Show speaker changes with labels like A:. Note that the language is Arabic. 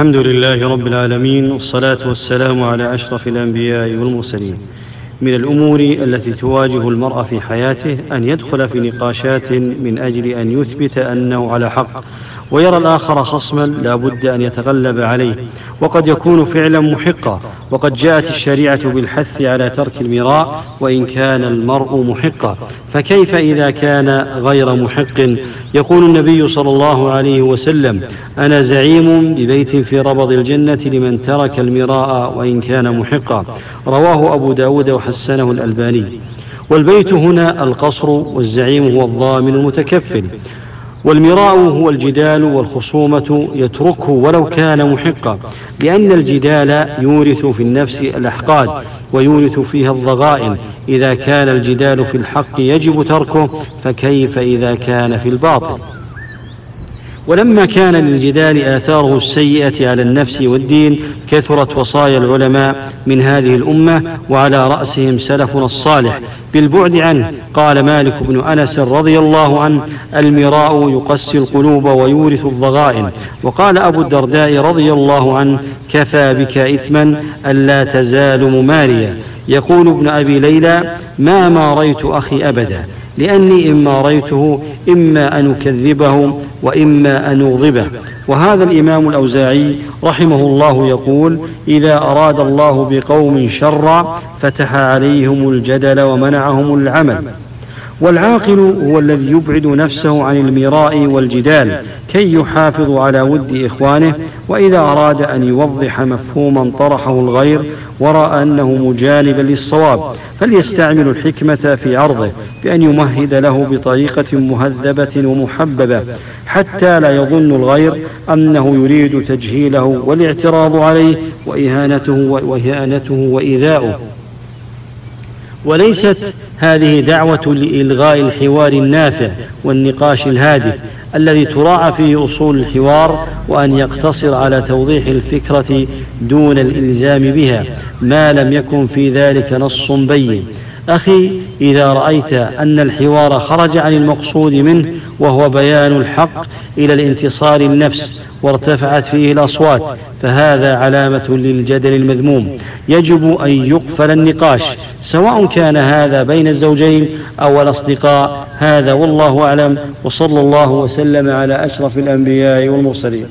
A: الحمد لله رب العالمين والصلاة والسلام على أشرف الأنبياء والمرسلين. من الأمور التي تواجه المرء في حياته أن يدخل في نقاشات من أجل أن يثبت أنه على حق. ويرى الآخر خصما لا بد أن يتغلب عليه. وقد يكون فعلا محقا. وقد جاءت الشريعة بالحث على ترك المراء وإن كان المرء محقا. فكيف إذا كان غير محق؟ يقول النبي صلى الله عليه وسلم أنا زعيم ببيت في ربض الجنة لمن ترك المراء وإن كان محقا. رواه أبو داود وحسنه الألباني. والبيت هنا القصر والزعيم هو الضامن المتكفل. والمراء هو الجدال والخصومة يتركه ولو كان محقا لأن الجدال يورث في النفس الأحقاد ويورث فيها الضغائن. إذا كان الجدال في الحق يجب تركه فكيف إذا كان في الباطل ولما كان للجدال آثاره السيئة على النفس والدين كثرت وصايا العلماء من هذه الأمة وعلى رأسهم سلفنا الصالح. بالبعد عنه قال مالك بن أنس رضي الله عنه المراء يقسي القلوب ويورث الضغائن وقال أبو الدرداء رضي الله عنه كفى بك إثما ألا تزال مماريا يقول ابن أبي ليلى ما ماريت أخي أبدا لأني إن ماريته إما أن أكذبه وإما أن أغضبه. وهذا الإمام الأوزاعي رحمه الله يقول إذا أراد الله بقوم شرا فتح عليهم الجدل ومنعهم العمل. والعاقل هو الذي يبعد نفسه عن المراء والجدال كي يحافظ على ود إخوانه وإذا أراد أن يوضح مفهوما طرحه الغير ورأى أنه مجانبا للصواب فليستعمل الحكمة في عرضه بأن يمهد له بطريقة مهذبة ومحببة حتى لا يظن الغير أنه يريد تجهيله والاعتراض عليه وإهانته وإهانته وإيذاؤه. وليست هذه دعوة لإلغاء الحوار النافع والنقاش الهادف الذي تراعى فيه أصول الحوار وأن يقتصر على توضيح الفكرة دون الإلزام بها. ما لم يكن في ذلك نص بين. أخي إذا رأيت أن الحوار خرج عن المقصود منه وهو بيان الحق إلى الانتصار النفس وارتفعت فيه الأصوات فهذا علامة للجدل المذموم. يجب أن يقفل النقاش سواء كان هذا بين الزوجين أو الأصدقاء. هذا والله أعلم وصلى الله وسلم على أشرف الأنبياء والمرسلين.